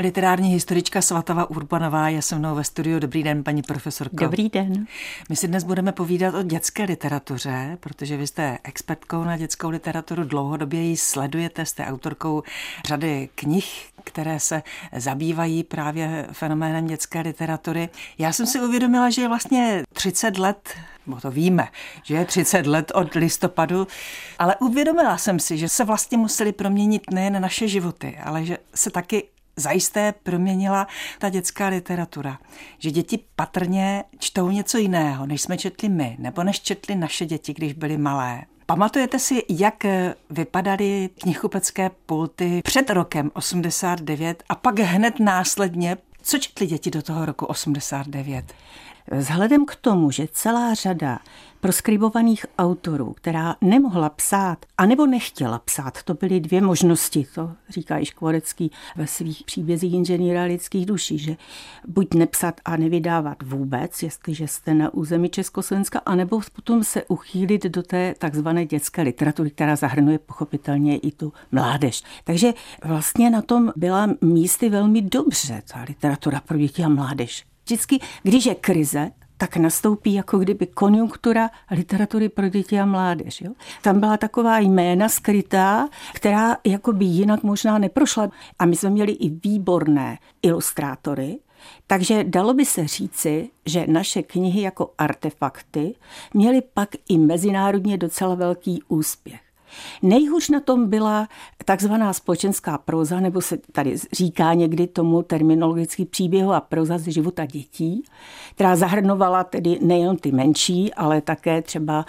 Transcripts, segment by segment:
Literární historička Svatava Urbanová je se mnou ve studiu. Dobrý den, paní profesorko. Dobrý den. My si dnes budeme povídat o dětské literatuře, protože vy jste expertkou na dětskou literaturu, dlouhodobě ji sledujete, jste autorkou řady knih, které se zabývají právě fenoménem dětské literatury. Já jsem si uvědomila, že je vlastně 30 let bo to víme, že je 30 let od listopadu, ale uvědomila jsem si, že se vlastně museli proměnit nejen naše životy, ale že se taky zajisté proměnila ta dětská literatura. Že děti patrně čtou něco jiného, než jsme četli my, nebo než četli naše děti, když byly malé. Pamatujete si, jak vypadaly knihupecké pulty před rokem 89 a pak hned následně, co četli děti do toho roku 89? Vzhledem k tomu, že celá řada proskribovaných autorů, která nemohla psát, anebo nechtěla psát, to byly dvě možnosti, to říká i Škvorecký ve svých příbězích inženýra lidských duší, že buď nepsat a nevydávat vůbec, jestliže jste na území Československa, anebo potom se uchýlit do té takzvané dětské literatury, která zahrnuje pochopitelně i tu mládež. Takže vlastně na tom byla místy velmi dobře ta literatura pro děti a mládež. Vždycky, když je krize, tak nastoupí jako kdyby konjunktura literatury pro děti a mládež. Jo? Tam byla taková jména skrytá, která jako by jinak možná neprošla. A my jsme měli i výborné ilustrátory, takže dalo by se říci, že naše knihy jako artefakty měly pak i mezinárodně docela velký úspěch. Nejhůř na tom byla takzvaná společenská proza, nebo se tady říká někdy tomu terminologický příběh a proza z života dětí, která zahrnovala tedy nejen ty menší, ale také třeba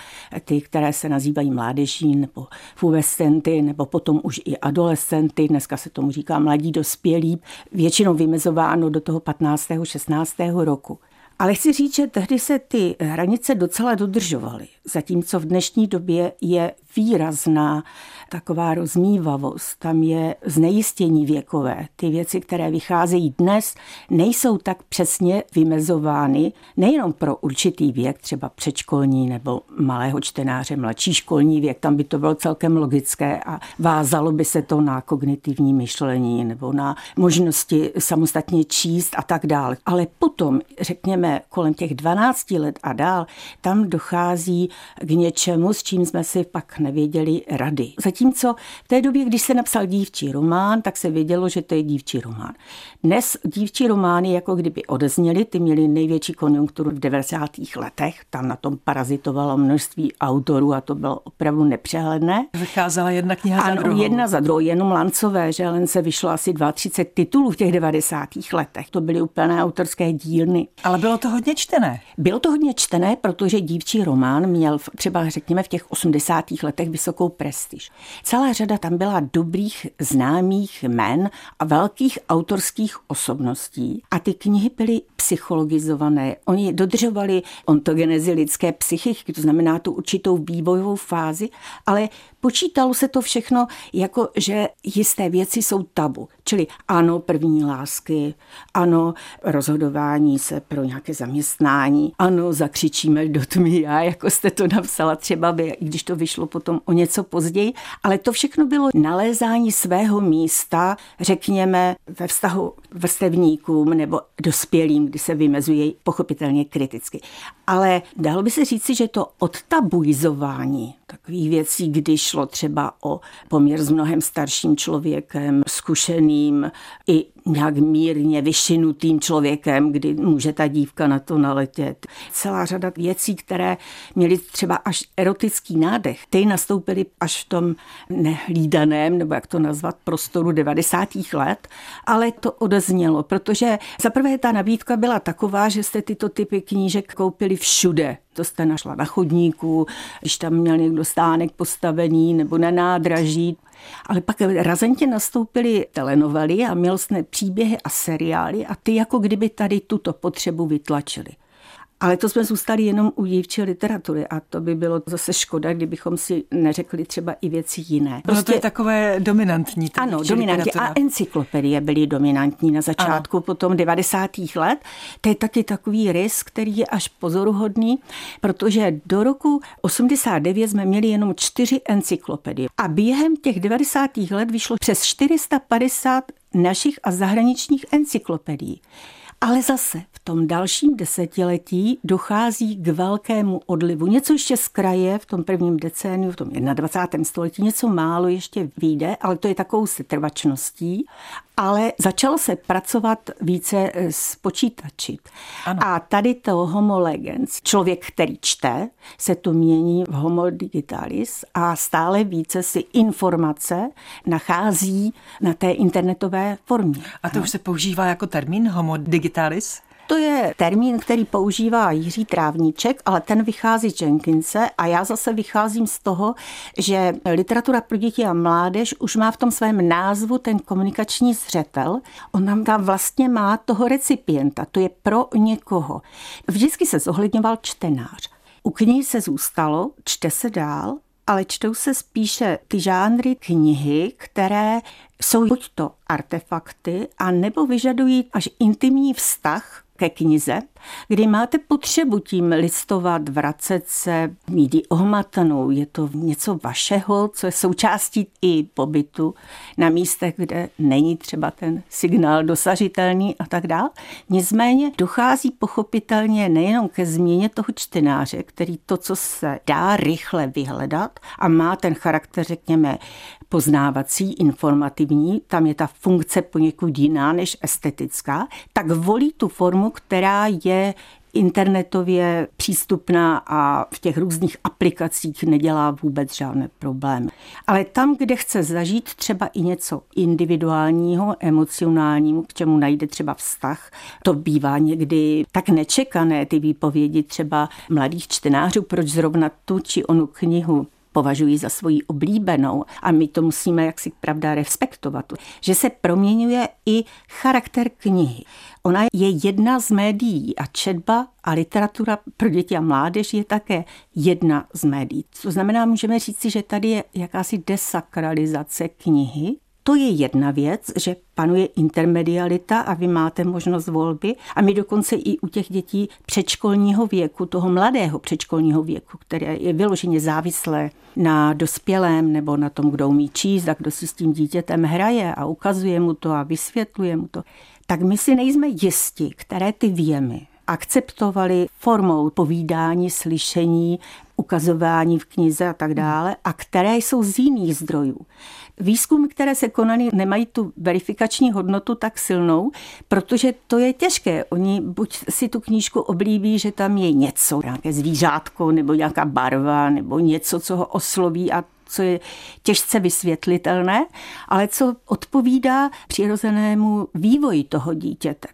ty, které se nazývají mládeží nebo fuvestenty, nebo potom už i adolescenty, dneska se tomu říká mladí dospělí, většinou vymezováno do toho 15. 16. roku. Ale chci říct, že tehdy se ty hranice docela dodržovaly, zatímco v dnešní době je výrazná taková rozmývavost, tam je znejistění věkové. Ty věci, které vycházejí dnes, nejsou tak přesně vymezovány nejenom pro určitý věk, třeba předškolní nebo malého čtenáře, mladší školní věk, tam by to bylo celkem logické a vázalo by se to na kognitivní myšlení nebo na možnosti samostatně číst a tak dále. Ale potom, řekněme, kolem těch 12 let a dál, tam dochází k něčemu, s čím jsme si pak nevěděli rady. Zatímco v té době, když se napsal dívčí román, tak se vědělo, že to je dívčí román. Dnes dívčí romány jako kdyby odezněly, ty měly největší konjunkturu v 90. letech, tam na tom parazitovalo množství autorů a to bylo opravdu nepřehledné. Vycházela jedna kniha ano, za druhou. jedna za druhou, jenom Lancové, že len se vyšlo asi 32 titulů v těch 90. letech. To byly úplné autorské dílny. Ale bylo to hodně čtené. Bylo to hodně čtené, protože dívčí román měl třeba řekněme v těch 80. letech vysokou prestiž. Celá řada tam byla dobrých známých men a velkých autorských osobností a ty knihy byly psychologizované. Oni dodržovali ontogenezi lidské psychiky, to znamená tu určitou vývojovou fázi, ale počítalo se to všechno jako, že jisté věci jsou tabu. Čili ano, první lásky, ano, rozhodování se pro nějaké zaměstnání, ano, zakřičíme do tmy já, jako jste to napsala třeba by, i když to vyšlo potom o něco později, ale to všechno bylo nalézání svého místa, řekněme, ve vztahu vrstevníkům nebo dospělým, kdy se vymezuje pochopitelně kriticky. Ale dalo by se říci, že to odtabuizování takových věcí, kdy šlo třeba o poměr s mnohem starším člověkem, zkušeným i nějak mírně vyšinutým člověkem, kdy může ta dívka na to naletět. Celá řada věcí, které měly třeba až erotický nádech, ty nastoupily až v tom nehlídaném, nebo jak to nazvat, prostoru 90. let, ale to odeznělo, protože zaprvé ta nabídka byla taková, že jste tyto typy knížek koupili všude. To jste našla na chodníku, když tam měl někdo stánek postavený nebo na nádraží. Ale pak razentě nastoupily telenovely a jsme příběhy a seriály a ty jako kdyby tady tuto potřebu vytlačili. Ale to jsme zůstali jenom u dívčí literatury a to by bylo zase škoda, kdybychom si neřekli třeba i věci jiné. Prostě, no to je prostě- takové dominantní. Ano, dominantní. A encyklopedie byly dominantní na začátku, ano. potom 90. let. To je taky takový rys, který je až pozoruhodný, protože do roku 89 jsme měli jenom čtyři encyklopedie. A během těch 90. let vyšlo přes 450 našich a zahraničních encyklopedií. Ale zase v tom dalším desetiletí dochází k velkému odlivu. Něco ještě z kraje v tom prvním decéniu, v tom 21. století, něco málo ještě vyjde, ale to je takovou setrvačností ale začalo se pracovat více eh, s počítači. Ano. A tady to homo legens, člověk, který čte, se to mění v homo digitalis a stále více si informace nachází na té internetové formě. A to ano. už se používá jako termín homo digitalis? To je termín, který používá Jiří Trávníček, ale ten vychází z Jenkinse a já zase vycházím z toho, že literatura pro děti a mládež už má v tom svém názvu ten komunikační zřetel. On nám tam vlastně má toho recipienta, to je pro někoho. Vždycky se zohledňoval čtenář. U knihy se zůstalo, čte se dál, ale čtou se spíše ty žánry knihy, které jsou buď to artefakty, a nebo vyžadují až intimní vztah ke knize, kdy máte potřebu tím listovat, vracet se, mít ji ohmatanou. Je to něco vašeho, co je součástí i pobytu na místech, kde není třeba ten signál dosažitelný a tak dále. Nicméně dochází pochopitelně nejenom ke změně toho čtenáře, který to, co se dá rychle vyhledat a má ten charakter, řekněme, poznávací, informativní, tam je ta funkce poněkud jiná než estetická, tak volí tu formu, která je internetově přístupná a v těch různých aplikacích nedělá vůbec žádné problémy. Ale tam, kde chce zažít třeba i něco individuálního, emocionálního, k čemu najde třeba vztah, to bývá někdy tak nečekané, ty výpovědi třeba mladých čtenářů, proč zrovna tu či onu knihu považují za svoji oblíbenou a my to musíme jaksi pravda respektovat, že se proměňuje i charakter knihy. Ona je jedna z médií a četba a literatura pro děti a mládež je také jedna z médií. To znamená, můžeme říci, že tady je jakási desakralizace knihy, to je jedna věc, že panuje intermedialita a vy máte možnost volby. A my dokonce i u těch dětí předškolního věku, toho mladého předškolního věku, které je vyloženě závislé na dospělém nebo na tom, kdo umí číst a kdo si s tím dítětem hraje a ukazuje mu to a vysvětluje mu to, tak my si nejsme jisti, které ty věmy akceptovali formou povídání, slyšení, ukazování v knize a tak dále, a které jsou z jiných zdrojů. Výzkumy, které se konaly, nemají tu verifikační hodnotu tak silnou, protože to je těžké. Oni buď si tu knížku oblíbí, že tam je něco, nějaké zvířátko nebo nějaká barva nebo něco, co ho osloví a co je těžce vysvětlitelné, ale co odpovídá přirozenému vývoji toho dítěte.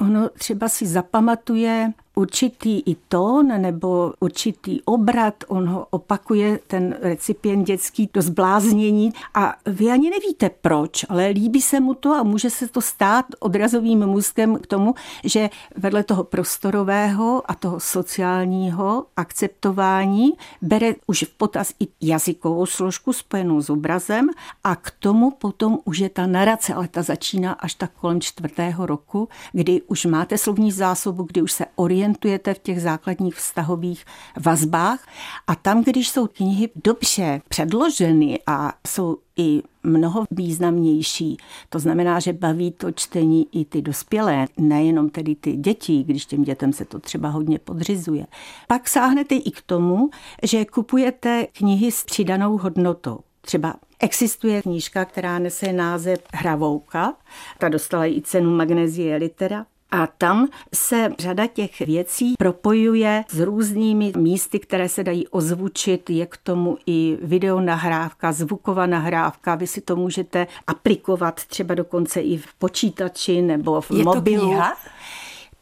Ono třeba si zapamatuje určitý i tón nebo určitý obrat, on ho opakuje, ten recipient dětský, do zbláznění. A vy ani nevíte proč, ale líbí se mu to a může se to stát odrazovým můzkem k tomu, že vedle toho prostorového a toho sociálního akceptování bere už v potaz i jazykovou složku spojenou s obrazem a k tomu potom už je ta narace, ale ta začíná až tak kolem čtvrtého roku, kdy už máte slovní zásobu, kdy už se orientujete orientujete v těch základních vztahových vazbách. A tam, když jsou knihy dobře předloženy a jsou i mnoho významnější. To znamená, že baví to čtení i ty dospělé, nejenom tedy ty děti, když těm dětem se to třeba hodně podřizuje. Pak sáhnete i k tomu, že kupujete knihy s přidanou hodnotou. Třeba Existuje knížka, která nese název Hravouka. Ta dostala i cenu Magnezie Litera. A tam se řada těch věcí propojuje s různými místy, které se dají ozvučit. Je k tomu i videonahrávka, zvuková nahrávka. Vy si to můžete aplikovat třeba dokonce i v počítači nebo v Je mobilu. To kniha?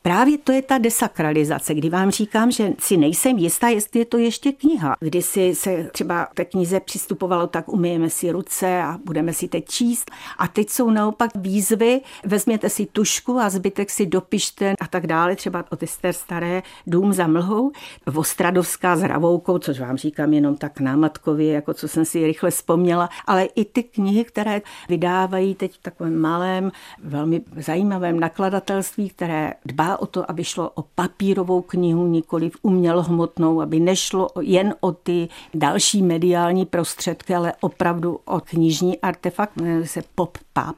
Právě to je ta desakralizace, kdy vám říkám, že si nejsem jistá, jestli je to ještě kniha. Kdy si se třeba té knize přistupovalo tak, umyjeme si ruce a budeme si teď číst. A teď jsou naopak výzvy, vezměte si tušku a zbytek si dopište a tak dále, třeba o Ester staré Dům za mlhou, Vostradovská s Ravoukou, což vám říkám jenom tak námatkově, jako co jsem si rychle vzpomněla, ale i ty knihy, které vydávají teď v takovém malém, velmi zajímavém nakladatelství, které dbá o to, aby šlo o papírovou knihu, nikoli v umělohmotnou, aby nešlo jen o ty další mediální prostředky, ale opravdu o knižní artefakt, jmenuje se Pop Pap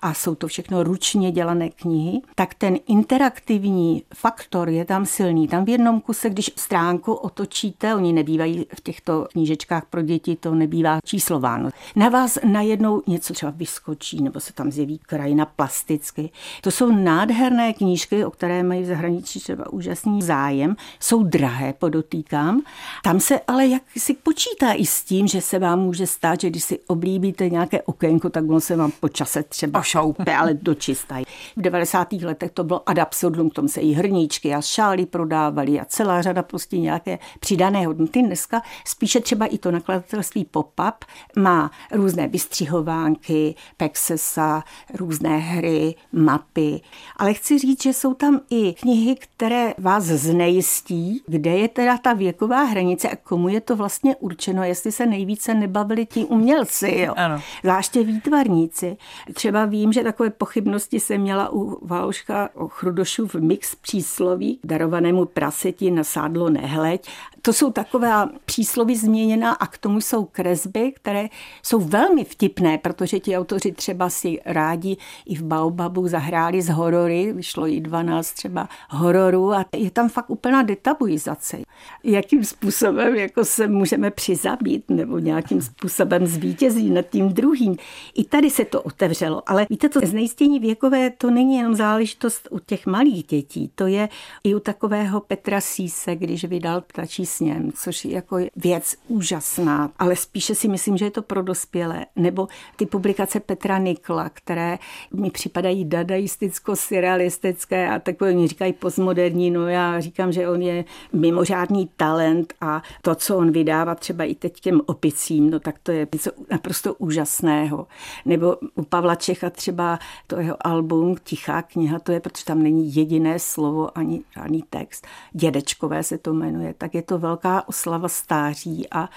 a jsou to všechno ručně dělané knihy, tak ten interaktivní faktor je tam silný. Tam v jednom kuse, když stránku otočíte, oni nebývají v těchto knížečkách pro děti, to nebývá číslováno. Na vás najednou něco třeba vyskočí, nebo se tam zjeví krajina plasticky. To jsou nádherné knížky, o které mají v zahraničí třeba úžasný zájem, jsou drahé, podotýkám. Tam se ale jak si počítá i s tím, že se vám může stát, že když si oblíbíte nějaké okénko, tak ono se vám po čase třeba ošoupe, ale dočistá. V 90. letech to bylo ad absurdum, k tomu se i hrníčky a šály prodávaly a celá řada prostě nějaké přidané hodnoty. Dneska spíše třeba i to nakladatelství pop-up má různé vystřihovánky, pexesa, různé hry, mapy. Ale chci říct, že jsou tam i knihy, které vás znejistí, kde je teda ta věková hranice a komu je to vlastně určeno, jestli se nejvíce nebavili ti umělci, jo. Ano. Zvláště výtvarníci. Třeba vím, že takové pochybnosti se měla u Valouška o Chrudošův mix přísloví, darovanému praseti na sádlo nehleď. To jsou taková přísloví změněná a k tomu jsou kresby, které jsou velmi vtipné, protože ti autoři třeba si rádi i v Baobabu zahráli z horory, vyšlo i 12 třeba hororů a je tam fakt úplná detabuizace. Jakým způsobem jako se můžeme přizabít nebo nějakým způsobem zvítězí nad tím druhým. I tady se to otevřelo, ale víte, to znejistění věkové, to není jenom záležitost u těch malých dětí, to je i u takového Petra Síse, když vydal Ptačí sněm, což je jako věc úžasná, ale spíše si myslím, že je to pro dospělé. Nebo ty publikace Petra Nikla, které mi připadají dadaisticko-surrealistické a takové oni říkají postmoderní, no já říkám, že on je mimořádný talent a to, co on vydává třeba i teď těm opicím, no tak to je něco naprosto úžasného. Nebo u Pavla Čecha třeba to jeho album Tichá kniha, to je, protože tam není jediné slovo ani žádný text. Dědečkové se to jmenuje, tak je to velká oslava stáří a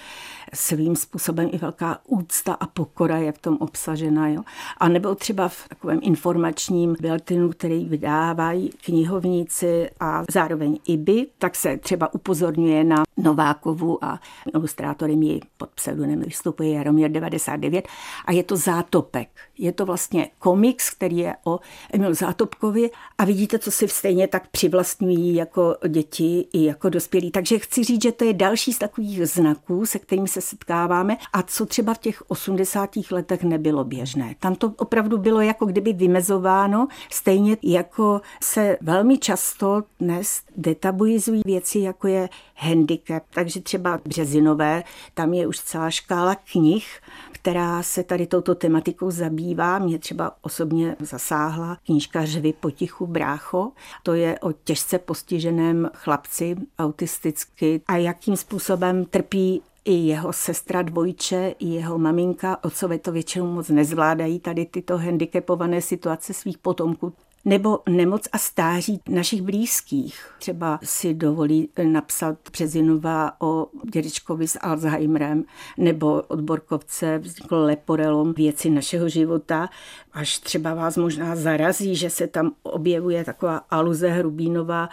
svým způsobem i velká úcta a pokora je v tom obsažena. Jo? A nebo třeba v takovém informačním biltinu, který vydávají knihovníci a zároveň IBY, tak se třeba upozorňuje na Novákovu a ilustrátorem ji pod pseudonymem vystupuje Jaromír 99 a je to Zátopek. Je to vlastně komiks, který je o Emil Zátopkovi a vidíte, co si stejně tak přivlastňují jako děti i jako dospělí. Takže chci říct, že to je další z takových znaků, se kterými se setkáváme a co třeba v těch 80. letech nebylo běžné. Tam to opravdu bylo jako kdyby vymezováno, stejně jako se velmi často dnes detabuizují věci, jako je handicap. Takže třeba Březinové, tam je už celá škála knih, která se tady touto tematikou zabývá. Mě třeba osobně zasáhla knížka Řvy potichu brácho. To je o těžce postiženém chlapci autisticky a jakým způsobem trpí i jeho sestra dvojče, i jeho maminka, otcové to většinou moc nezvládají tady tyto handicapované situace svých potomků nebo nemoc a stáří našich blízkých. Třeba si dovolí napsat Březinová o dědečkovi s Alzheimerem nebo odborkovce vznikl leporelom věci našeho života, až třeba vás možná zarazí, že se tam objevuje taková aluze Hrubínová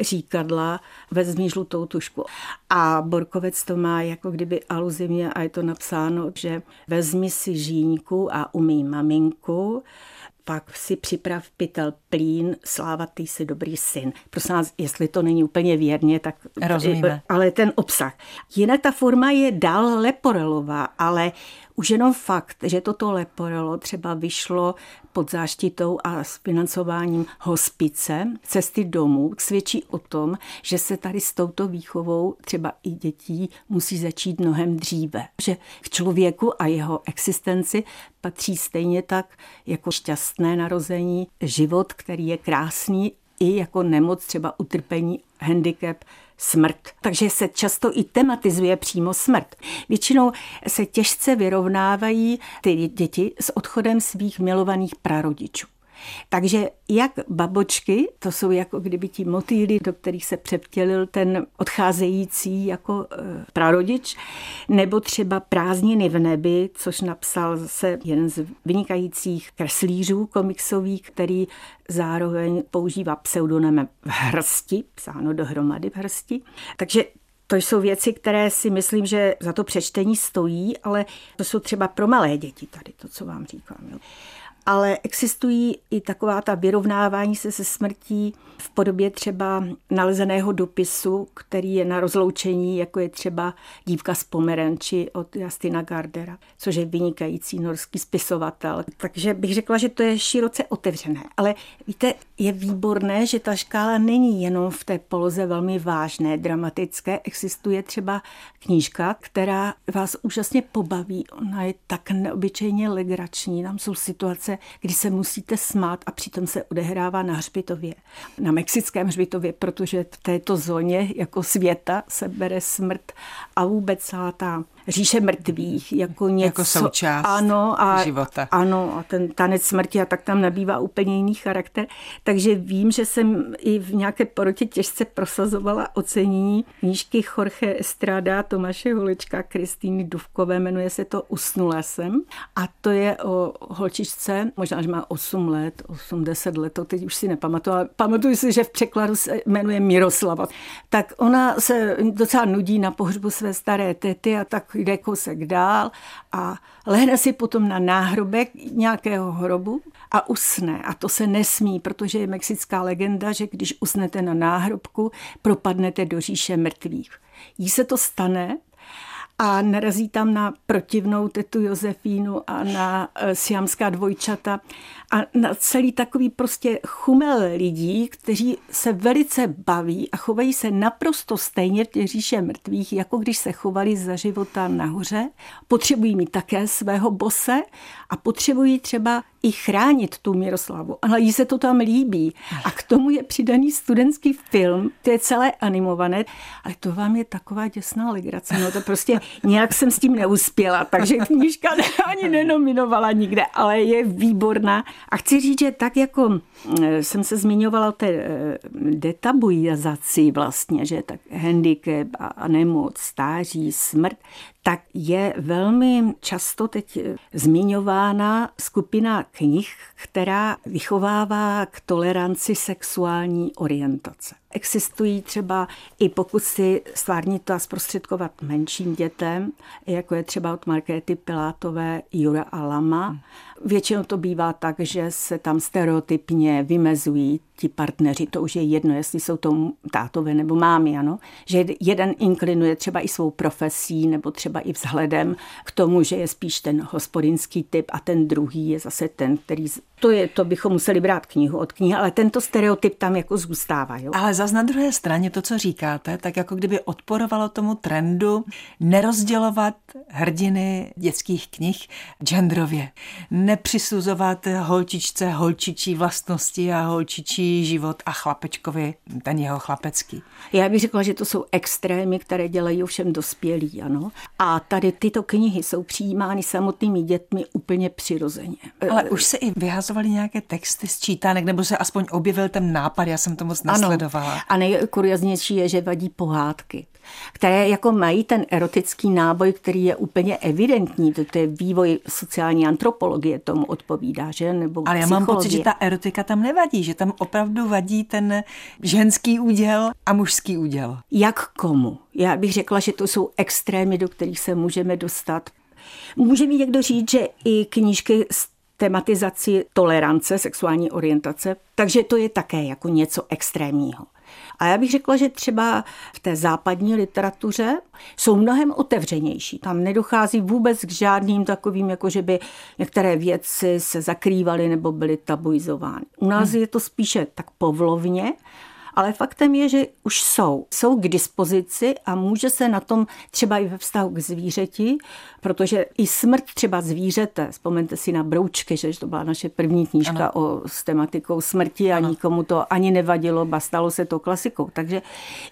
říkadla, vezmi žlutou tušku. A Borkovec to má jako kdyby aluzimě a je to napsáno, že vezmi si žíňku a umí maminku, pak si připrav pytel plín, slávatý si dobrý syn. Prosím vás, jestli to není úplně věrně, tak... Rozumíme. Ale ten obsah. Jinak ta forma je dál leporelová, ale už jenom fakt, že toto leporelo třeba vyšlo pod záštitou a s financováním hospice cesty domů, svědčí o tom, že se tady s touto výchovou třeba i dětí musí začít mnohem dříve. Že k člověku a jeho existenci patří stejně tak jako šťastné narození, život, který je krásný i jako nemoc, třeba utrpení, handicap, smrt. Takže se často i tematizuje přímo smrt. Většinou se těžce vyrovnávají ty děti s odchodem svých milovaných prarodičů. Takže jak babočky, to jsou jako kdyby ti motýly, do kterých se převtělil ten odcházející jako e, prarodič, nebo třeba prázdniny v nebi, což napsal zase jeden z vynikajících kreslířů komiksových, který zároveň používá pseudonym v hrsti, psáno dohromady v hrsti. Takže to jsou věci, které si myslím, že za to přečtení stojí, ale to jsou třeba pro malé děti tady, to, co vám říkám. Jo ale existují i taková ta vyrovnávání se se smrtí v podobě třeba nalezeného dopisu, který je na rozloučení, jako je třeba Dívka z Pomeranči od Justina Gardera, což je vynikající norský spisovatel. Takže bych řekla, že to je široce otevřené. Ale víte, je výborné, že ta škála není jenom v té poloze velmi vážné, dramatické. Existuje třeba knížka, která vás úžasně pobaví. Ona je tak neobyčejně legrační. Tam jsou situace, kdy se musíte smát a přitom se odehrává na hřbitově. Na mexickém hřbitově, protože v této zóně jako světa se bere smrt a vůbec celá ta říše mrtvých, jako něco. Jako součást ano, a, života. Ano, a ten tanec smrti a tak tam nabývá úplně jiný charakter. Takže vím, že jsem i v nějaké porotě těžce prosazovala ocenění knížky Jorge Estrada, Tomáše Holečka, Kristýny Duvkové, jmenuje se to Usnula jsem. A to je o holčičce, možná, že má 8 let, 8-10 let, to teď už si nepamatuju, ale pamatuju si, že v překladu se jmenuje Miroslava. Tak ona se docela nudí na pohřbu své staré tety a tak jde kousek dál a lehne si potom na náhrobek nějakého hrobu a usne. A to se nesmí, protože je mexická legenda, že když usnete na náhrobku, propadnete do říše mrtvých. Jí se to stane, a narazí tam na protivnou tetu Josefínu a na e, siamská dvojčata a na celý takový prostě chumel lidí, kteří se velice baví a chovají se naprosto stejně v těch říše mrtvých, jako když se chovali za života nahoře. Potřebují mít také svého bose a potřebují třeba i chránit tu Miroslavu. Ale jí se to tam líbí. A k tomu je přidaný studentský film, to je celé animované, ale to vám je taková děsná legrace. No to prostě nějak jsem s tím neuspěla, takže knížka ani nenominovala nikde, ale je výborná. A chci říct, že tak jako eh, jsem se zmiňovala o té eh, detabuizaci vlastně, že tak handicap a nemoc, stáří, smrt, tak je velmi často teď zmiňována skupina knih, která vychovává k toleranci sexuální orientace. Existují třeba i pokusy stvárnit a zprostředkovat menším dětem, jako je třeba od Markéty Pilátové Jura a Lama. Většinou to bývá tak, že se tam stereotypně vymezují ti partneři, to už je jedno, jestli jsou to tátové nebo mámy, ano, že jeden inklinuje třeba i svou profesí nebo třeba i vzhledem k tomu, že je spíš ten hospodinský typ a ten druhý je zase ten, který to, je, to bychom museli brát knihu od knihy, ale tento stereotyp tam jako zůstává. Jo? Ale zase na druhé straně to, co říkáte, tak jako kdyby odporovalo tomu trendu nerozdělovat hrdiny dětských knih genderově. Nepřisuzovat holčičce holčičí vlastnosti a holčičí život a chlapečkovi ten jeho chlapecký. Já bych řekla, že to jsou extrémy, které dělají ovšem dospělí, ano. A tady tyto knihy jsou přijímány samotnými dětmi úplně přirozeně. Ale už se i vyhazuje ukazovali nějaké texty z čítanek, nebo se aspoň objevil ten nápad, já jsem to moc nesledovala. Ano. A nejkurioznější je, že vadí pohádky které jako mají ten erotický náboj, který je úplně evidentní. To, to je vývoj sociální antropologie, tomu odpovídá, že? Nebo Ale já mám pocit, že ta erotika tam nevadí, že tam opravdu vadí ten ženský úděl a mužský úděl. Jak komu? Já bych řekla, že to jsou extrémy, do kterých se můžeme dostat. Může mi někdo říct, že i knížky tematizaci tolerance, sexuální orientace, takže to je také jako něco extrémního. A já bych řekla, že třeba v té západní literatuře jsou mnohem otevřenější. Tam nedochází vůbec k žádným takovým, jako že by některé věci se zakrývaly nebo byly tabuizovány. U nás hmm. je to spíše tak povlovně, Ale faktem je, že už jsou. Jsou k dispozici a může se na tom třeba i ve vztahu k zvířeti, protože i smrt třeba zvířete, vzpomeňte si na Broučky, že to byla naše první knížka ano. o, s tematikou smrti a ano. nikomu to ani nevadilo, ba stalo se to klasikou. Takže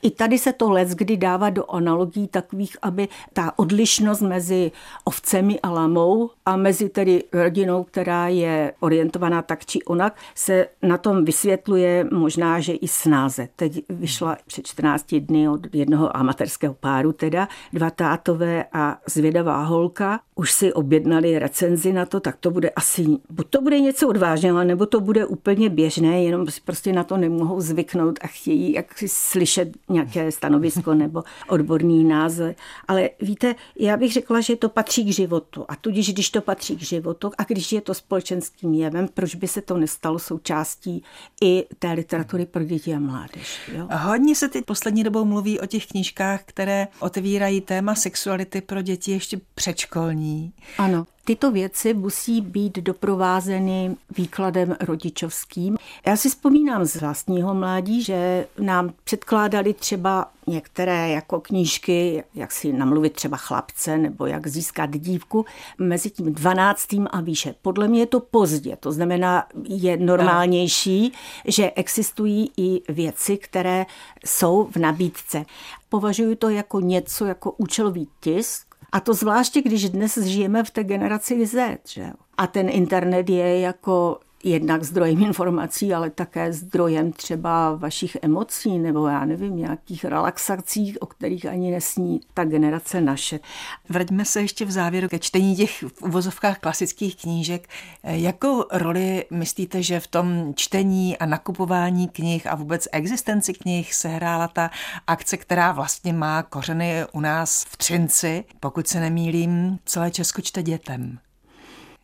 i tady se to let kdy dává do analogií takových, aby ta odlišnost mezi ovcemi a lamou a mezi tedy rodinou, která je orientovaná tak či onak, se na tom vysvětluje možná, že i snáze. Teď vyšla před 14 dny od jednoho amatérského páru, teda dva tátové a zvědavá holka, už si objednali recenzi na to, tak to bude asi, buď to bude něco odvážného, nebo to bude úplně běžné, jenom si prostě na to nemohou zvyknout a chtějí jak slyšet nějaké stanovisko nebo odborný názor. Ale víte, já bych řekla, že to patří k životu. A tudíž, když to patří k životu a když je to společenským jevem, proč by se to nestalo součástí i té literatury pro děti a mládež? Jo? Hodně se teď poslední dobou mluví o těch knížkách, které otevírají téma sexuality pro děti ještě předškolní. Ano. Tyto věci musí být doprovázeny výkladem rodičovským. Já si vzpomínám z vlastního mládí, že nám předkládali třeba některé jako knížky, jak si namluvit třeba chlapce nebo jak získat dívku mezi tím 12. a výše. Podle mě je to pozdě, to znamená, je normálnější, že existují i věci, které jsou v nabídce. Považuji to jako něco jako účelový tisk, a to zvláště, když dnes žijeme v té generaci Z, že? A ten internet je jako jednak zdrojem informací, ale také zdrojem třeba vašich emocí nebo já nevím, nějakých relaxací, o kterých ani nesní ta generace naše. Vraťme se ještě v závěru ke čtení těch v uvozovkách klasických knížek. Jakou roli myslíte, že v tom čtení a nakupování knih a vůbec existenci knih sehrála ta akce, která vlastně má kořeny u nás v Třinci, pokud se nemýlím, celé Česko čte dětem?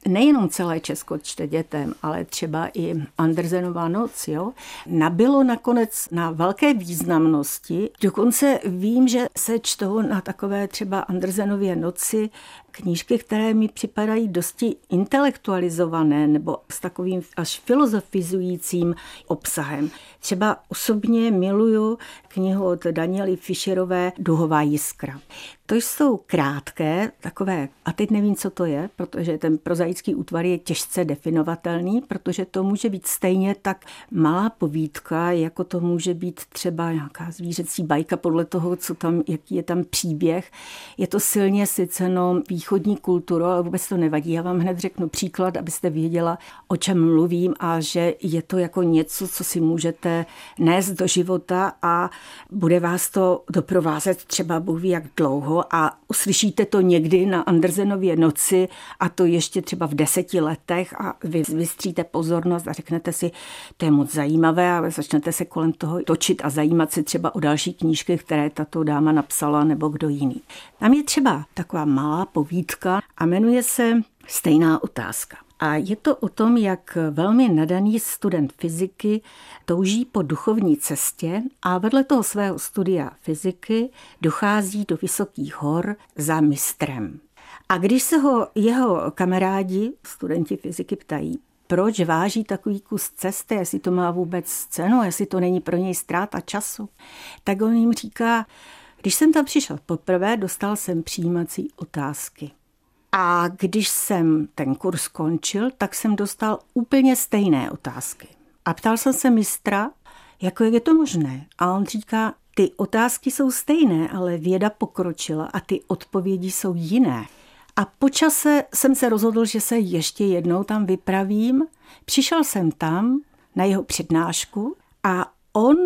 Nejenom celé Česko čte dětem, ale třeba i Andersenová noc, jo, nabilo nakonec na velké významnosti. Dokonce vím, že se čtou na takové třeba Andersenově noci knížky, které mi připadají dosti intelektualizované nebo s takovým až filozofizujícím obsahem. Třeba osobně miluju knihu od Daniely Fischerové Duhová jiskra. To jsou krátké, takové, a teď nevím, co to je, protože ten prozaický útvar je těžce definovatelný, protože to může být stejně tak malá povídka, jako to může být třeba nějaká zvířecí bajka podle toho, co tam, jaký je tam příběh. Je to silně syceno východní kulturu, ale vůbec to nevadí. Já vám hned řeknu příklad, abyste věděla, o čem mluvím a že je to jako něco, co si můžete nést do života a bude vás to doprovázet třeba Bůh ví jak dlouho a uslyšíte to někdy na Andersenově noci a to ještě třeba v deseti letech a vy vystříte pozornost a řeknete si, to je moc zajímavé a začnete se kolem toho točit a zajímat se třeba o další knížky, které tato dáma napsala nebo kdo jiný. Tam je třeba taková malá povídka a jmenuje se Stejná otázka. A je to o tom, jak velmi nadaný student fyziky touží po duchovní cestě a vedle toho svého studia fyziky dochází do vysokých hor za mistrem. A když se ho jeho kamarádi, studenti fyziky, ptají, proč váží takový kus cesty, jestli to má vůbec cenu, jestli to není pro něj ztráta času, tak on jim říká, když jsem tam přišel poprvé, dostal jsem přijímací otázky. A když jsem ten kurz skončil, tak jsem dostal úplně stejné otázky. A ptal jsem se mistra, jako je to možné. A on říká, ty otázky jsou stejné, ale věda pokročila a ty odpovědi jsou jiné. A po čase jsem se rozhodl, že se ještě jednou tam vypravím. Přišel jsem tam na jeho přednášku a on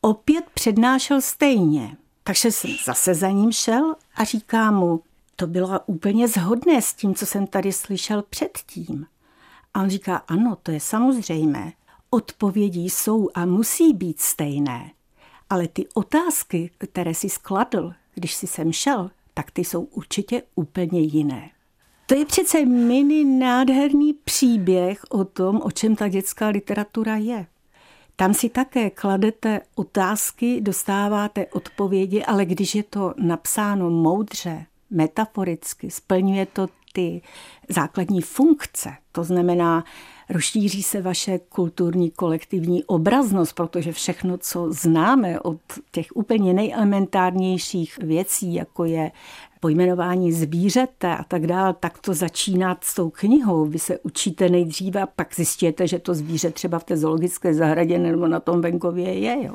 opět přednášel stejně. Takže jsem zase za ním šel a říká mu, to bylo úplně zhodné s tím, co jsem tady slyšel předtím. A on říká, ano, to je samozřejmé. Odpovědi jsou a musí být stejné. Ale ty otázky, které si skladl, když si sem šel, tak ty jsou určitě úplně jiné. To je přece mini nádherný příběh o tom, o čem ta dětská literatura je. Tam si také kladete otázky, dostáváte odpovědi, ale když je to napsáno moudře, metaforicky, splňuje to ty základní funkce. To znamená, rozšíří se vaše kulturní kolektivní obraznost, protože všechno, co známe od těch úplně nejelementárnějších věcí, jako je pojmenování zvířete a tak dále, tak to začíná s tou knihou. Vy se učíte nejdříve a pak zjistíte, že to zvíře třeba v té zoologické zahradě nebo na tom venkově je. Jo.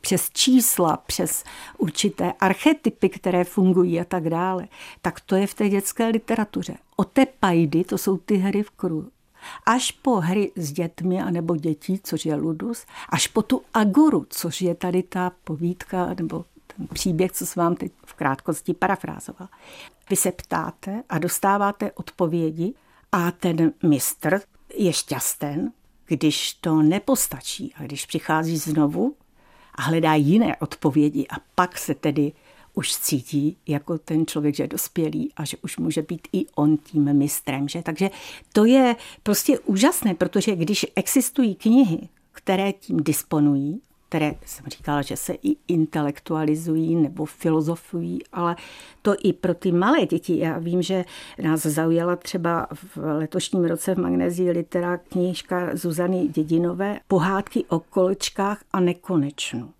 Přes čísla, přes určité archetypy, které fungují a tak dále. Tak to je v té dětské literatuře. O té pajdy, to jsou ty hry v kruhu až po hry s dětmi anebo dětí, což je ludus, až po tu agoru, což je tady ta povídka nebo ten příběh, co jsem vám teď v krátkosti parafrázoval. Vy se ptáte a dostáváte odpovědi a ten mistr je šťasten, když to nepostačí a když přichází znovu a hledá jiné odpovědi a pak se tedy už cítí jako ten člověk, že je dospělý a že už může být i on tím mistrem. Že? Takže to je prostě úžasné, protože když existují knihy, které tím disponují, které jsem říkala, že se i intelektualizují nebo filozofují, ale to i pro ty malé děti. Já vím, že nás zaujala třeba v letošním roce v Magnézii litera knížka Zuzany Dědinové Pohádky o kolečkách a nekonečnu.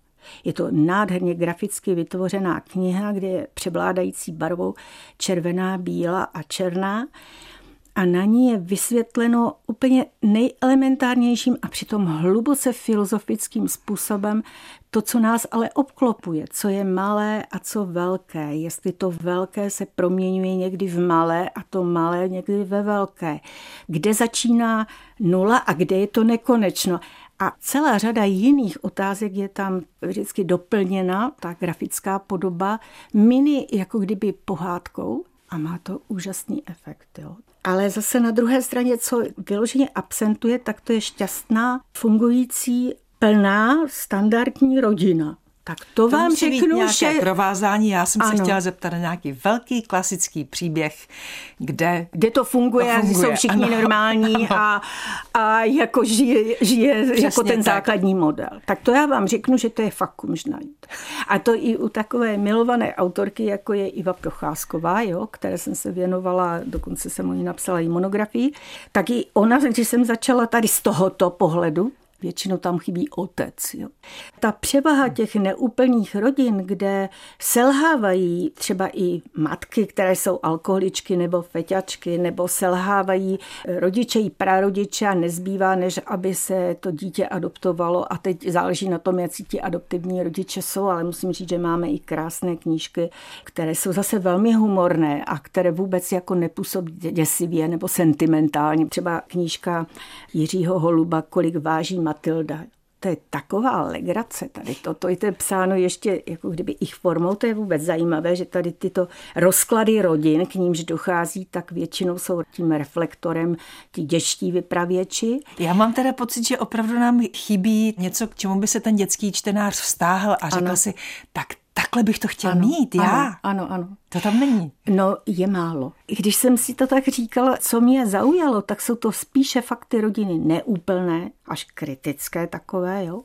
Je to nádherně graficky vytvořená kniha, kde je převládající barvou červená, bílá a černá a na ní je vysvětleno úplně nejelementárnějším a přitom hluboce filozofickým způsobem to, co nás ale obklopuje, co je malé a co velké. Jestli to velké se proměňuje někdy v malé a to malé někdy ve velké. Kde začíná nula a kde je to nekonečno. A celá řada jiných otázek je tam vždycky doplněna, ta grafická podoba, mini jako kdyby pohádkou a má to úžasný efekt. Jo. Ale zase na druhé straně, co vyloženě absentuje, tak to je šťastná, fungující, plná, standardní rodina. Tak to, to vám řeknu, že... provázání. Já jsem ano. se chtěla zeptat na nějaký velký klasický příběh, kde... Kde to funguje, to funguje. jsou všichni ano. normální a, a jako žije, žije jako ten tak. základní model. Tak to já vám řeknu, že to je fakt kumžnajt. A to i u takové milované autorky, jako je Iva Procházková, jo, které jsem se věnovala, dokonce jsem o ní napsala i monografii, tak i ona, když jsem začala tady z tohoto pohledu, Většinou tam chybí otec. Jo. Ta převaha těch neúplných rodin, kde selhávají třeba i matky, které jsou alkoholičky nebo feťačky, nebo selhávají rodiče i prarodiče a nezbývá, než aby se to dítě adoptovalo. A teď záleží na tom, jak ti adoptivní rodiče jsou, ale musím říct, že máme i krásné knížky, které jsou zase velmi humorné a které vůbec jako nepůsobí děsivě nebo sentimentálně. Třeba knížka Jiřího Holuba, kolik váží Matilda. To je taková legrace tady. Toto je to psáno ještě jako kdyby ich formou. To je vůbec zajímavé, že tady tyto rozklady rodin, k nímž dochází, tak většinou jsou tím reflektorem ti děští vypravěči. Já mám teda pocit, že opravdu nám chybí něco, k čemu by se ten dětský čtenář vztáhl a řekl ano. si, tak takhle bych to chtěl ano, mít, já. Ano, ano, ano. To tam není. No, je málo. Když jsem si to tak říkala, co mě zaujalo, tak jsou to spíše fakty rodiny neúplné, až kritické takové, jo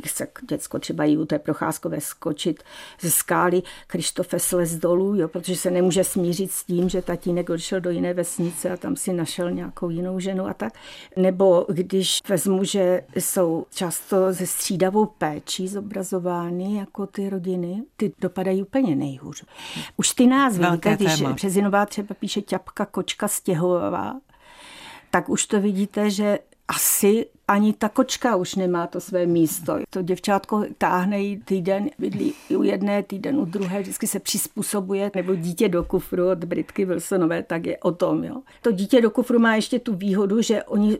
když se děcko třeba jí u té procházkové skočit ze skály, Krištofe slez dolů, jo, protože se nemůže smířit s tím, že tatínek odšel do jiné vesnice a tam si našel nějakou jinou ženu a tak. Nebo když vezmu, že jsou často ze střídavou péčí zobrazovány jako ty rodiny, ty dopadají úplně nejhůř. Už ty názvy, když Březinová třeba píše ťapka, kočka, stěhová, tak už to vidíte, že asi ani ta kočka už nemá to své místo. To děvčátko táhne jí týden, bydlí u jedné, týden u druhé, vždycky se přizpůsobuje, nebo dítě do kufru od Britky Wilsonové, tak je o tom. Jo. To dítě do kufru má ještě tu výhodu, že oni,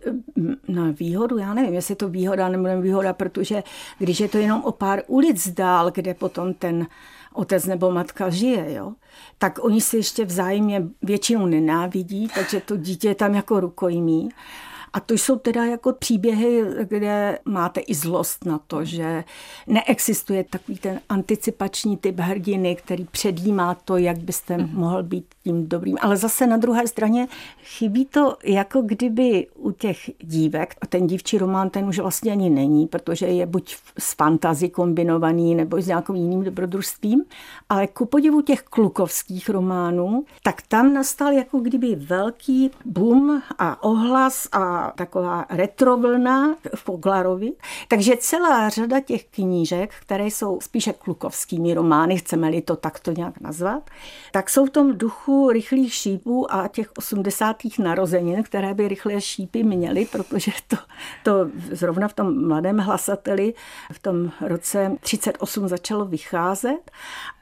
na no, výhodu, já nevím, jestli je to výhoda nebo nevýhoda, protože když je to jenom o pár ulic dál, kde potom ten otec nebo matka žije, jo, tak oni si ještě vzájemně většinou nenávidí, takže to dítě je tam jako rukojmí. A to jsou teda jako příběhy, kde máte i zlost na to, že neexistuje takový ten anticipační typ hrdiny, který předjímá to, jak byste mm. mohl být tím dobrým. Ale zase na druhé straně chybí to, jako kdyby u těch dívek, a ten dívčí román ten už vlastně ani není, protože je buď s fantazí kombinovaný nebo s nějakým jiným dobrodružstvím, ale ku podivu těch klukovských románů, tak tam nastal jako kdyby velký boom a ohlas a taková retrovlna v Poglarovi. Takže celá řada těch knížek, které jsou spíše klukovskými romány, chceme-li to takto nějak nazvat, tak jsou v tom duchu rychlých šípů a těch 80. narozenin, které by rychlé šípy měly, protože to, to zrovna v tom mladém hlasateli v tom roce 38 začalo vycházet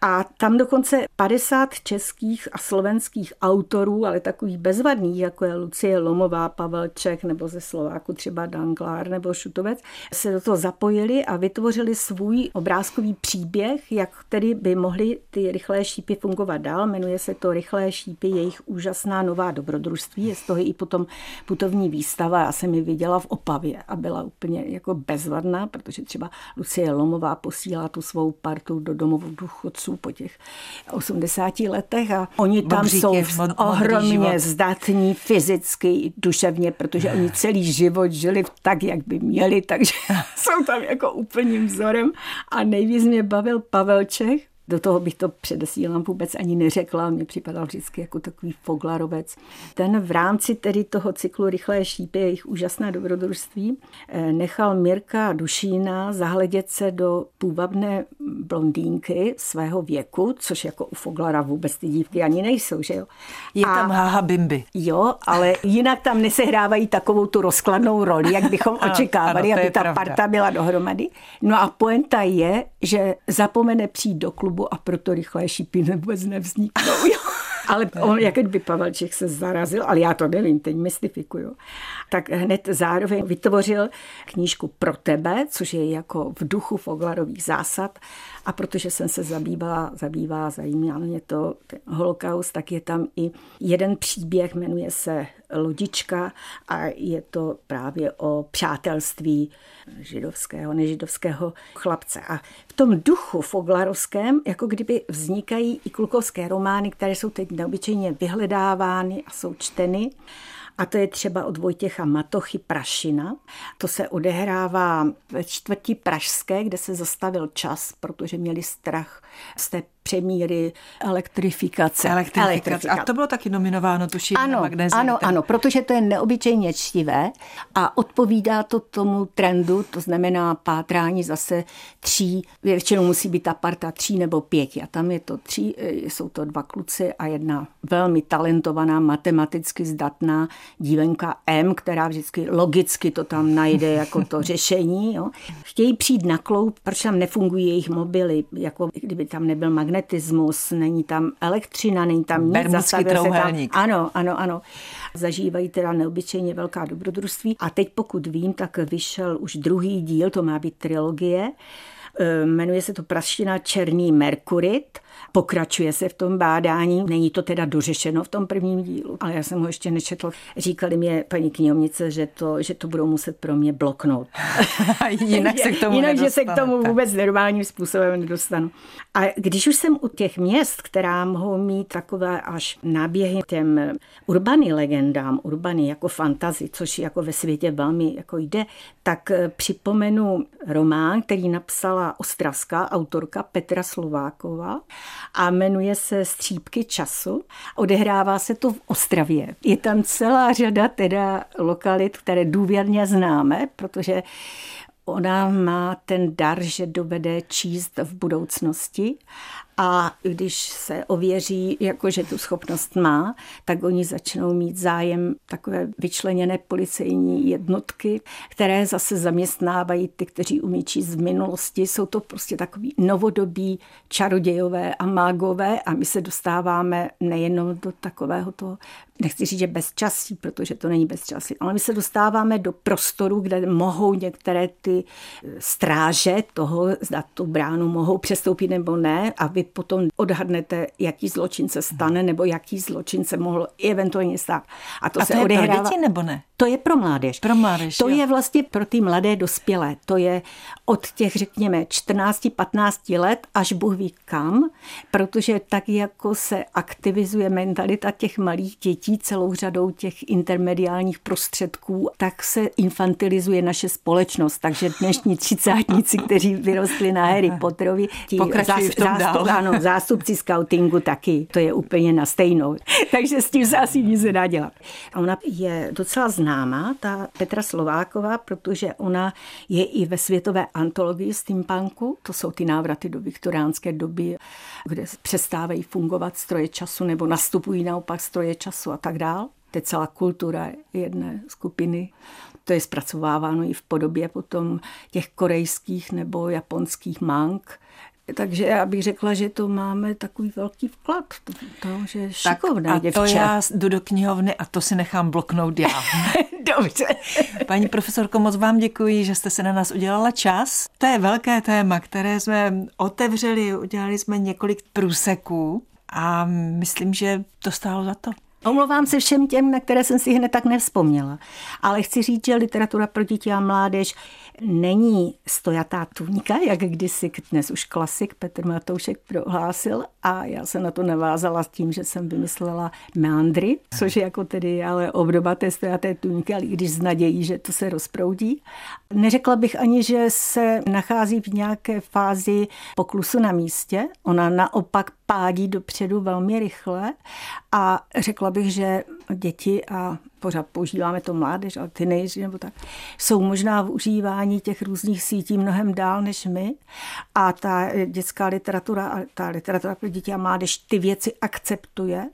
a tam dokonce 50 českých a slovenských autorů, ale takových bezvadných, jako je Lucie Lomová, Pavel Čech nebo ze Slováku třeba Danglár nebo Šutovec, se do toho zapojili a vytvořili svůj obrázkový příběh, jak tedy by mohly ty rychlé šípy fungovat dál. Jmenuje se to Rychlé šípy, jejich úžasná nová dobrodružství. Je z toho i potom putovní výstava. Já jsem ji viděla v Opavě a byla úplně jako bezvadná, protože třeba Lucie Lomová posílá tu svou partu do domovu důchodců po těch 80 letech a oni tam Bobříky, jsou ohromně zdatní fyzicky, duševně, protože oni celý život žili tak, jak by měli, takže jsou tam jako úplným vzorem. A nejvíc mě bavil Pavel Čech, do toho bych to předesílám vůbec ani neřekla, mě připadal vždycky jako takový foglarovec. Ten v rámci tedy toho cyklu Rychlé šípy, jejich úžasné dobrodružství, eh, nechal Mirka Dušína zahledět se do půvabné blondýnky svého věku, což jako u Foglara vůbec ty dívky ani nejsou, že jo. Je tam A, haha bimby. Jo, ale jinak tam nesehrávají takovou tu rozkladnou roli, jak bychom očekávali, ano, aby ta pravda. parta byla dohromady. No a poenta je, že zapomene přijít do klubu klubu a proto rychlé šípy vůbec nevzniknou. Ale on, jak by Pavelček se zarazil, ale já to nevím, teď mystifikuju, tak hned zároveň vytvořil knížku pro tebe, což je jako v duchu Foglarových zásad. A protože jsem se zabývala, zabývala, zajímá mě to holokaust, tak je tam i jeden příběh, jmenuje se Lodička a je to právě o přátelství židovského, nežidovského chlapce. A v tom duchu foglarovském, jako kdyby vznikají i klukovské romány, které jsou teď neobyčejně vyhledávány a jsou čteny. A to je třeba od Vojtěcha Matochy Prašina. To se odehrává ve čtvrti Pražské, kde se zastavil čas, protože měli strach z té přemíry elektrifikace. elektrifikace. elektrifikace. A to bylo taky nominováno, tuším, ano, na. Ano, ano, protože to je neobyčejně čtivé a odpovídá to tomu trendu, to znamená pátrání zase tří, většinou musí být ta parta tří nebo pěti a tam je to tří, e, jsou to dva kluci a jedna velmi talentovaná, matematicky zdatná dívenka M, která vždycky logicky to tam najde jako to řešení. Jo. Chtějí přijít na kloup, proč tam nefungují jejich mobily, jako kdyby tam nebyl magnetismus, není tam elektřina, není tam nic. Bermudský trouhelník. Tam, ano, ano, ano. Zažívají teda neobyčejně velká dobrodružství. A teď pokud vím, tak vyšel už druhý díl, to má být trilogie, Jmenuje se to Praština Černý Merkurit Pokračuje se v tom bádání, není to teda dořešeno v tom prvním dílu, ale já jsem ho ještě nečetl. Říkali mě paní knihovnice, že to, že to budou muset pro mě bloknout. Jinak se k tomu Jinak, že se k tomu vůbec normálním způsobem nedostanu. A když už jsem u těch měst, která mohou mít takové až náběhy těm urbany legendám, urbany jako fantazy, což jako ve světě velmi jako jde, tak připomenu román, který napsala ostravská autorka Petra Slováková a jmenuje se Střípky času. Odehrává se to v Ostravě. Je tam celá řada teda lokalit, které důvěrně známe, protože ona má ten dar, že dovede číst v budoucnosti a když se ověří, jako že tu schopnost má, tak oni začnou mít zájem takové vyčleněné policejní jednotky, které zase zaměstnávají ty, kteří umí číst v minulosti. Jsou to prostě takový novodobí čarodějové a mágové a my se dostáváme nejenom do takového toho, nechci říct, že bezčasí, protože to není bezčasí, ale my se dostáváme do prostoru, kde mohou některé ty stráže toho, zda tu bránu mohou přestoupit nebo ne a vy potom odhadnete, jaký zločin se stane nebo jaký zločin se mohl eventuálně stát. A to a se to je odehrává... pro děti nebo ne? To je pro mládež. Pro mládež. To jo. je vlastně pro ty mladé dospělé. To je od těch, řekněme, 14-15 let až Bůh ví kam, protože tak jako se aktivizuje mentalita těch malých dětí celou řadou těch intermediálních prostředků, tak se infantilizuje naše společnost. Takže dnešní třicátníci, kteří vyrostli na Harry Potterovi, ti zás, zástup. Ano, zástupci scoutingu taky, to je úplně na stejnou. Takže s tím se asi nic nedá dělat. Ona je docela známá, ta Petra Slováková, protože ona je i ve světové antologii steampunku. To jsou ty návraty do viktoriánské doby, kde přestávají fungovat stroje času nebo nastupují naopak stroje času a tak dál. To je celá kultura jedné skupiny. To je zpracováváno i v podobě potom těch korejských nebo japonských mang. Takže já bych řekla, že to máme takový velký vklad. To, to že je tak a děvče. to já jdu do knihovny a to si nechám bloknout já. Dobře. Paní profesorko, moc vám děkuji, že jste se na nás udělala čas. To je velké téma, které jsme otevřeli, udělali jsme několik průseků a myslím, že to stálo za to. Omlouvám se všem těm, na které jsem si hned tak nevzpomněla. Ale chci říct, že literatura pro děti a mládež není stojatá tuňka, jak kdysi dnes už klasik Petr Matoušek prohlásil a já jsem na to navázala s tím, že jsem vymyslela meandry, což je jako tedy ale obdoba té stojaté tuňky, ale i když z nadějí, že to se rozproudí. Neřekla bych ani, že se nachází v nějaké fázi poklusu na místě. Ona naopak pádí dopředu velmi rychle a řekla bych, že děti a pořád používáme to mládež, ale ty nejsi, nebo tak, jsou možná v užívání těch různých sítí mnohem dál než my. A ta dětská literatura, ta literatura pro děti a mládež ty věci akceptuje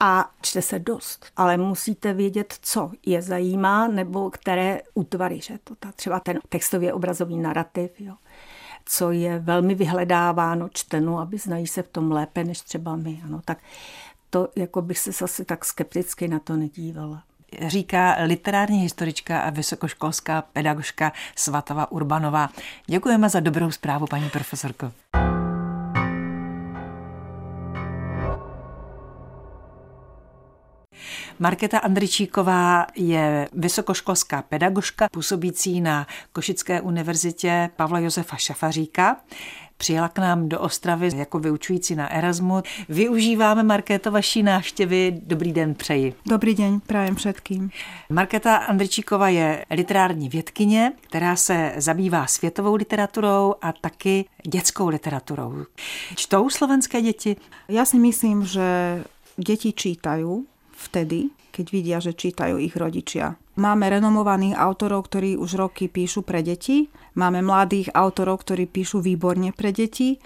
a čte se dost, ale musíte vědět, co je zajímá, nebo které útvary, že to ta, třeba ten textově obrazový narrativ, jo. Co je velmi vyhledáváno, čteno, aby znají se v tom lépe než třeba my. Ano, tak to jako bych se zase tak skepticky na to nedívala říká literární historička a vysokoškolská pedagožka Svatava Urbanová. Děkujeme za dobrou zprávu, paní profesorko. Markéta Andričíková je vysokoškolská pedagožka působící na Košické univerzitě Pavla Josefa Šafaříka. Přijela k nám do Ostravy jako vyučující na Erasmu. Využíváme, Markéto, vaší návštěvy. Dobrý den přeji. Dobrý den, prajem všetkým. Markéta Andričíková je literární vědkyně, která se zabývá světovou literaturou a taky dětskou literaturou. Čtou slovenské děti? Já si myslím, že děti čítají vtedy, keď vidia, že čítajú ich rodičia. Máme renomovaných autorov, ktorí už roky píšu pre deti. Máme mladých autorov, ktorí píšu výborne pre deti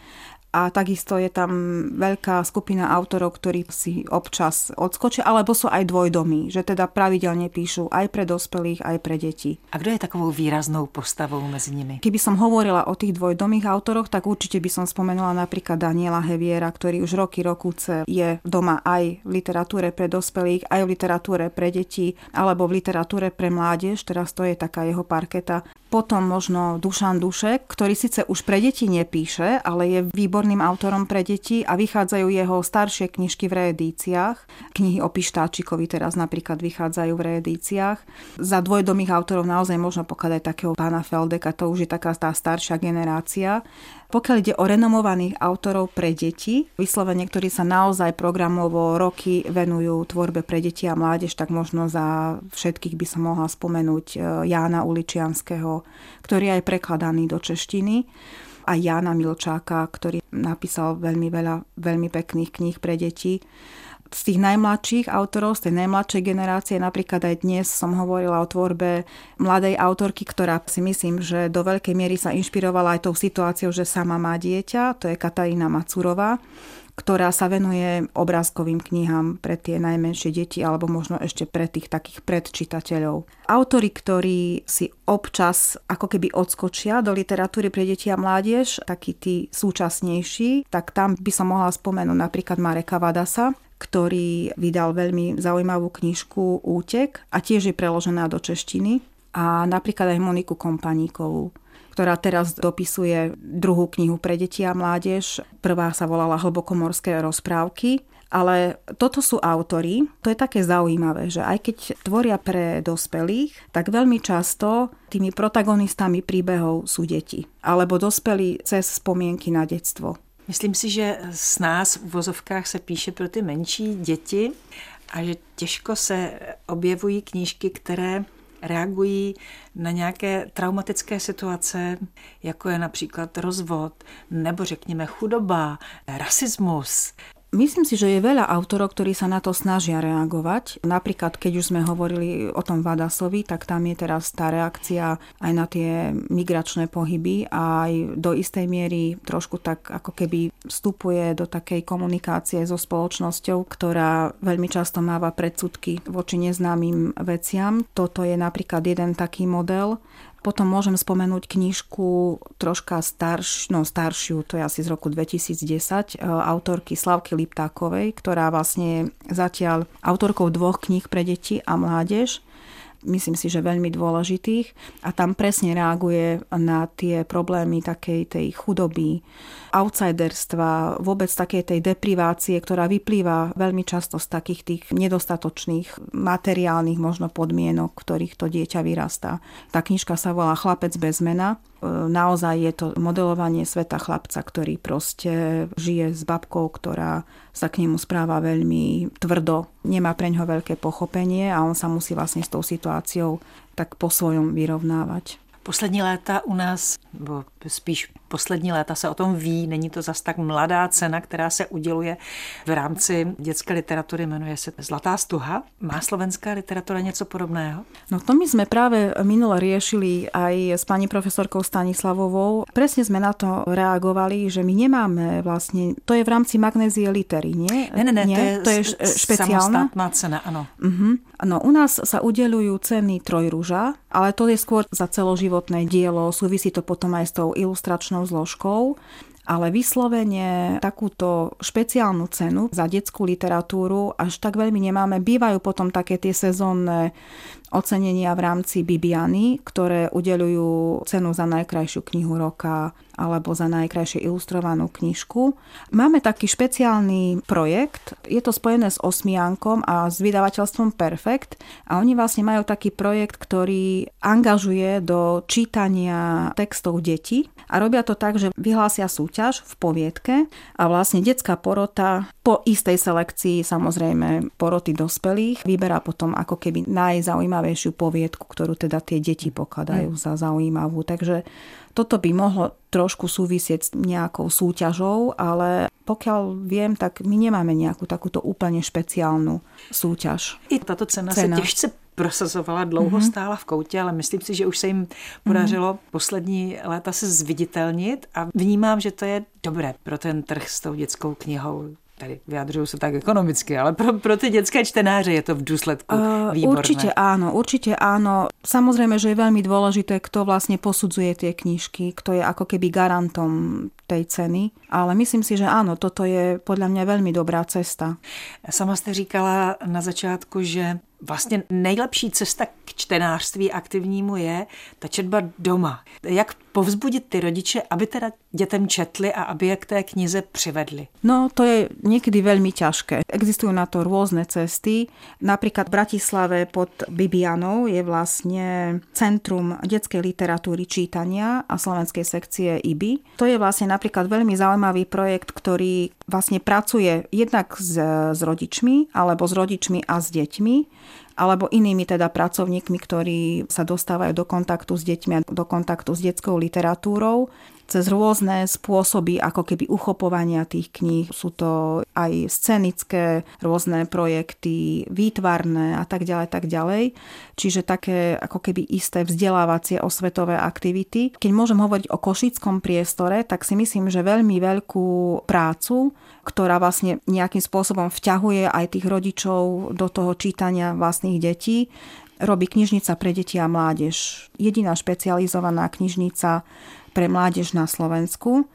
a takisto je tam veľká skupina autorov, ktorí si občas odskočia, alebo sú aj dvojdomí, že teda pravidelne píšu aj pre dospelých, aj pre deti. A kdo je takovou výraznou postavou mezi nimi? Keby som hovorila o tých dvojdomých autoroch, tak určite by som spomenula napríklad Daniela Heviera, ktorý už roky rokúce je doma aj v literatúre pre dospelých, aj v literatúre pre deti, alebo v literatúre pre mládež, teraz to je taká jeho parketa. Potom možno Dušan Dušek, ktorý síce už pre deti nepíše, ale je výborným autorom pre deti a vychádzajú jeho staršie knižky v reedíciách. Knihy o Pištáčikovi teraz napríklad vychádzajú v reedíciách. Za dvojdomých autorov naozaj možno pokladať takého pána Feldeka, to už je taká tá staršia generácia. Pokiaľ ide o renomovaných autorov pre deti, vyslovene, ktorí sa naozaj programovo roky venujú tvorbe pre deti a mládež, tak možno za všetkých by som mohla spomenúť e, Jána Uličianského, ktorý je aj prekladaný do češtiny a Jána Milčáka, ktorý napísal veľmi veľa veľmi pekných kníh pre deti z tých najmladších autorov, z tej najmladšej generácie, napríklad aj dnes som hovorila o tvorbe mladej autorky, ktorá si myslím, že do veľkej miery sa inšpirovala aj tou situáciou, že sama má dieťa, to je Katarína Macurová, ktorá sa venuje obrázkovým knihám pre tie najmenšie deti alebo možno ešte pre tých takých predčitateľov. Autori, ktorí si občas ako keby odskočia do literatúry pre deti a mládež, takí tí súčasnejší, tak tam by som mohla spomenúť napríklad Mareka Vadasa, ktorý vydal veľmi zaujímavú knižku Útek a tiež je preložená do češtiny a napríklad aj Moniku Kompaníkovú ktorá teraz dopisuje druhú knihu pre deti a mládež. Prvá sa volala Hlbokomorské rozprávky Ale toto sú autory, to je také zaujímavé, že aj keď tvoria pre dospelých, tak veľmi často tými protagonistami príbehov sú deti. Alebo dospelí cez spomienky na detstvo. Myslím si, že s nás v vozovkách se píše pro ty menší děti a že těžko se objevují knížky, které reagují na nějaké traumatické situace, jako je například rozvod, nebo řekněme chudoba, rasismus, Myslím si, že je veľa autorov, ktorí sa na to snažia reagovať. Napríklad, keď už sme hovorili o tom Vadasovi, tak tam je teraz tá reakcia aj na tie migračné pohyby a aj do istej miery trošku tak ako keby vstupuje do takej komunikácie so spoločnosťou, ktorá veľmi často máva predsudky voči neznámym veciam. Toto je napríklad jeden taký model. Potom môžem spomenúť knižku troška starš, no staršiu, to je asi z roku 2010, e, autorky Slavky Liptákovej, ktorá vlastne zatiaľ autorkou dvoch kníh pre deti a mládež myslím si, že veľmi dôležitých. A tam presne reaguje na tie problémy takej tej chudoby, outsiderstva, vôbec takej tej deprivácie, ktorá vyplýva veľmi často z takých tých nedostatočných materiálnych možno podmienok, ktorých to dieťa vyrastá. Tá knižka sa volá Chlapec bez mena. E, naozaj je to modelovanie sveta chlapca, ktorý proste žije s babkou, ktorá sa k nemu správa veľmi tvrdo, nemá pre ňoho veľké pochopenie a on sa musí vlastne s tou situáciou tak po svojom vyrovnávať. Poslední léta u nás, nebo spíš poslední léta se o tom ví, není to zas tak mladá cena, která se uděluje v rámci dětské literatury, jmenuje se Zlatá stuha. Má slovenská literatura něco podobného? No to my sme práve minule riešili aj s pani profesorkou Stanislavovou. Presne sme na to reagovali, že my nemáme vlastne, to je v rámci magnézie litery, nie? Ne, ne, ne, nie? to je, to je špeciálna. Samostatná cena, ano. Uh-huh. No u nás sa udelujú ceny Trojruža, ale to je skôr za celoživotné dielo, súvisí to potom aj s tou ilustračnou zložkou ale vyslovene takúto špeciálnu cenu za detskú literatúru až tak veľmi nemáme. Bývajú potom také tie sezónne ocenenia v rámci Bibiany, ktoré udelujú cenu za najkrajšiu knihu roka alebo za najkrajšie ilustrovanú knižku. Máme taký špeciálny projekt, je to spojené s Osmiankom a s vydavateľstvom Perfect a oni vlastne majú taký projekt, ktorý angažuje do čítania textov detí a robia to tak, že vyhlásia súťaž v poviedke a vlastne detská porota po istej selekcii samozrejme poroty dospelých vyberá potom ako keby najzaujímavejšie zaujímavejšiu poviedku, ktorú teda tie deti pokladajú mm. za zaujímavú. Takže toto by mohlo trošku súvisieť s nejakou súťažou, ale pokiaľ viem, tak my nemáme nejakú takúto úplne špeciálnu súťaž. I tato cena, cena. se těžce prosazovala, dlouho mm-hmm. stála v koutě, ale myslím si, že už se jim podařilo mm-hmm. poslední léta se zviditelnit a vnímám, že to je dobré pro ten trh s tou dětskou knihou tady vyjadřujú se tak ekonomicky, ale pro, pro ty dětské čtenáře je to v důsledku uh, výborné. Určite áno, určite áno. Samozrejme, že je veľmi dôležité, kto vlastne posudzuje tie knižky, kto je ako keby garantom tej ceny, ale myslím si, že áno, toto je podľa mňa veľmi dobrá cesta. Sama jste říkala na začátku, že vlastně nejlepší cesta k čtenářství aktivnímu je ta četba doma. Jak povzbudit ty rodiče, aby teda dětem četli a aby je k té knize přivedli? No, to je niekedy veľmi ťažké. Existujú na to rôzne cesty. Napríklad v Bratislave pod Bibianou je vlastne Centrum detskej literatúry čítania a slovenskej sekcie IBI. To je vlastne napríklad veľmi zaujímavý projekt, ktorý vlastne pracuje jednak s, s rodičmi alebo s rodičmi a s deťmi alebo inými teda pracovníkmi, ktorí sa dostávajú do kontaktu s deťmi a do kontaktu s detskou literatúrou cez rôzne spôsoby ako keby uchopovania tých kníh. Sú to aj scenické rôzne projekty, výtvarné a tak ďalej, tak ďalej. Čiže také ako keby isté vzdelávacie osvetové aktivity. Keď môžem hovoriť o košickom priestore, tak si myslím, že veľmi veľkú prácu, ktorá vlastne nejakým spôsobom vťahuje aj tých rodičov do toho čítania vlastných detí, robí knižnica pre deti a mládež. Jediná špecializovaná knižnica pre mládež na Slovensku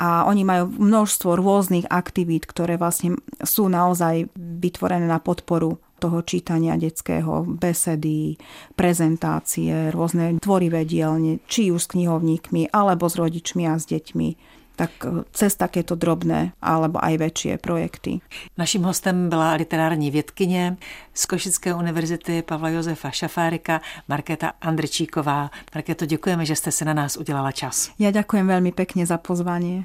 a oni majú množstvo rôznych aktivít, ktoré vlastne sú naozaj vytvorené na podporu toho čítania detského, besedy, prezentácie, rôzne tvorivé dielne, či už s knihovníkmi, alebo s rodičmi a s deťmi. Tak e, cez takéto drobné alebo aj väčšie projekty. Naším hostem byla literární vědkyně z Košické univerzity Pavla Josefa Šafárika, Markéta Andrčíková. Markéto, děkujeme, že jste se na nás udělala čas. Ja ďakujem veľmi pekne za pozvanie.